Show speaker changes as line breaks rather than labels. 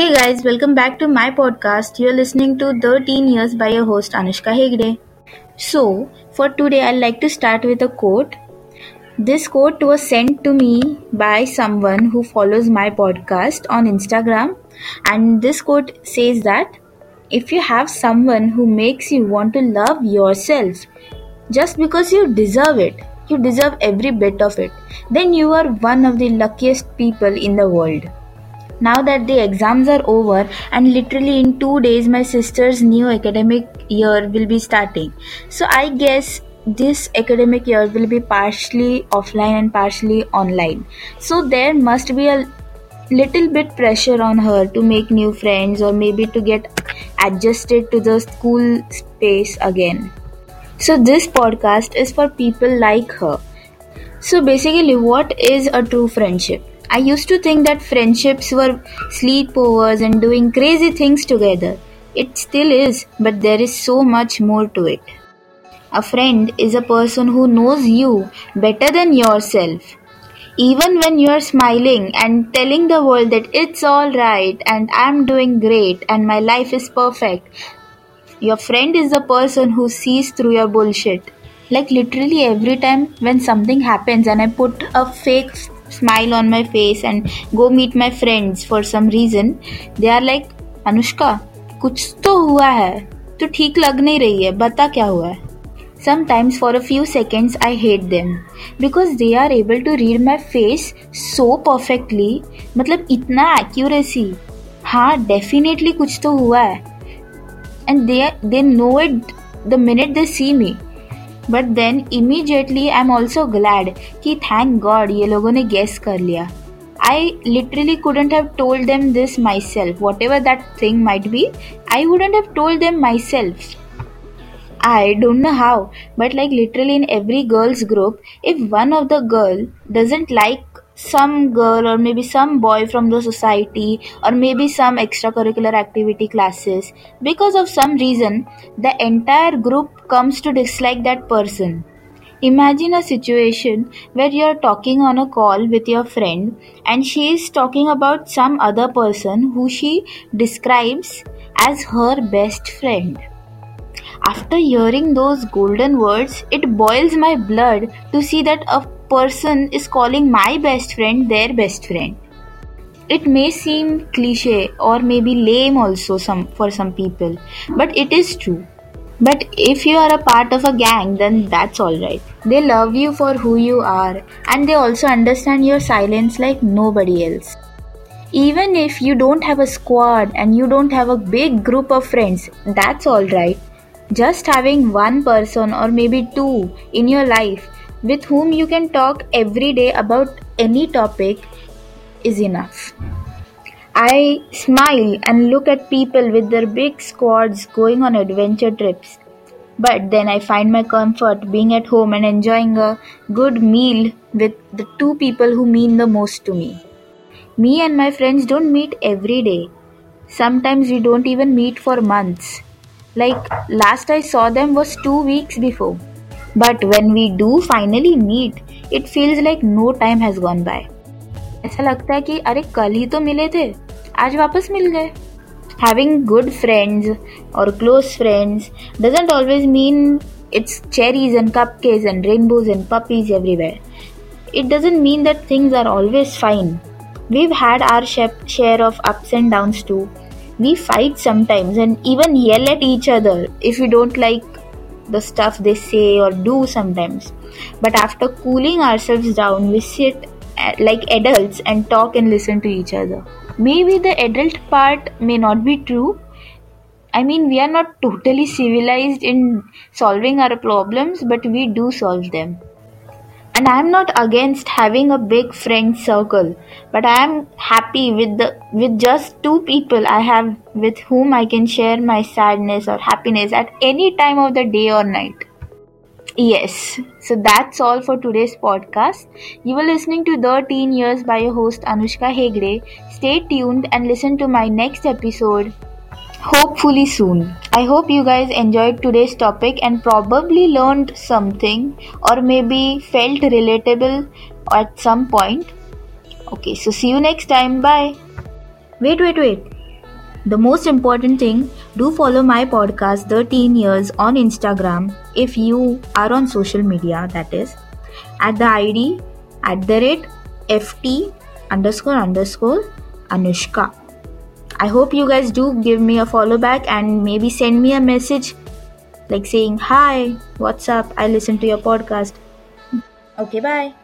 Hey guys, welcome back to my podcast. You're listening to 13 Years by your host Anushka Hegde. So, for today, I'd like to start with a quote. This quote was sent to me by someone who follows my podcast on Instagram, and this quote says that if you have someone who makes you want to love yourself just because you deserve it, you deserve every bit of it, then you are one of the luckiest people in the world. Now that the exams are over and literally in two days my sister's new academic year will be starting. So I guess this academic year will be partially offline and partially online. So there must be a little bit pressure on her to make new friends or maybe to get adjusted to the school space again. So this podcast is for people like her. So basically what is a true friendship? I used to think that friendships were sleepovers and doing crazy things together. It still is, but there is so much more to it. A friend is a person who knows you better than yourself. Even when you are smiling and telling the world that it's alright and I'm doing great and my life is perfect, your friend is the person who sees through your bullshit. Like literally every time when something happens and I put a fake smile on my face and go meet my friends for some reason they are like Anushka कुछ तो हुआ है तो ठीक लग नहीं रही है बता क्या हुआ है Sometimes for a few seconds I hate them because they are able to read my face so perfectly मतलब इतना accuracy हाँ definitely कुछ तो हुआ है and they they know it the minute they see me but then immediately I am also glad कि thank God ये लोगों ने गेस कर लिया। I literally couldn't have told them this myself whatever that thing might be I wouldn't have told them myself I don't know how, but like literally in every girl's group, if one of the girl doesn't like some girl or maybe some boy from the society or maybe some extracurricular activity classes. Because of some reason the entire group comes to dislike that person. Imagine a situation where you're talking on a call with your friend and she is talking about some other person who she describes as her best friend. After hearing those golden words, it boils my blood to see that a person is calling my best friend their best friend. It may seem cliche or maybe lame also some for some people, but it is true. But if you are a part of a gang, then that's alright. They love you for who you are, and they also understand your silence like nobody else. Even if you don't have a squad and you don't have a big group of friends, that's alright just having one person or maybe two in your life with whom you can talk every day about any topic is enough. I smile and look at people with their big squads going on adventure trips. But then I find my comfort being at home and enjoying a good meal with the two people who mean the most to me. Me and my friends don't meet every day. Sometimes we don't even meet for months. Like last I saw them was two weeks before. But when we do finally meet, it feels like no time has gone by. ऐसा लगता है कि अरे कल ही तो मिले थे आज वापस मिल गए Having good friends or close friends doesn't always mean it's cherries and cupcakes and rainbows and puppies everywhere. It doesn't mean that things are always fine. We've had our share of ups and downs too, we fight sometimes and even yell at each other if we don't like the stuff they say or do sometimes. But after cooling ourselves down, we sit eh, like adults and talk and listen to each other. Maybe the adult part may not be true. I mean, we are not totally civilized in solving our problems, but we do solve them and i'm not against having a big friend circle but i am happy with the with just two people i have with whom i can share my sadness or happiness at any time of the day or night. Yes. So that's all for today's podcast. You were listening to 13 years by your host anushka hegde. Stay tuned and listen to my next episode hopefully soon. I hope you guys enjoyed today's topic and probably learned something or maybe felt relatable at some point. Okay, so see you next time. Bye. Wait, wait, wait. the most important thing, do follow my podcast 13 years on Instagram if you are on social media, that is, at the ID at the rate FT underscore underscore Anushka. I hope you guys do give me a follow back and maybe send me a message like saying, Hi, what's up? I listen to your podcast. Okay, bye.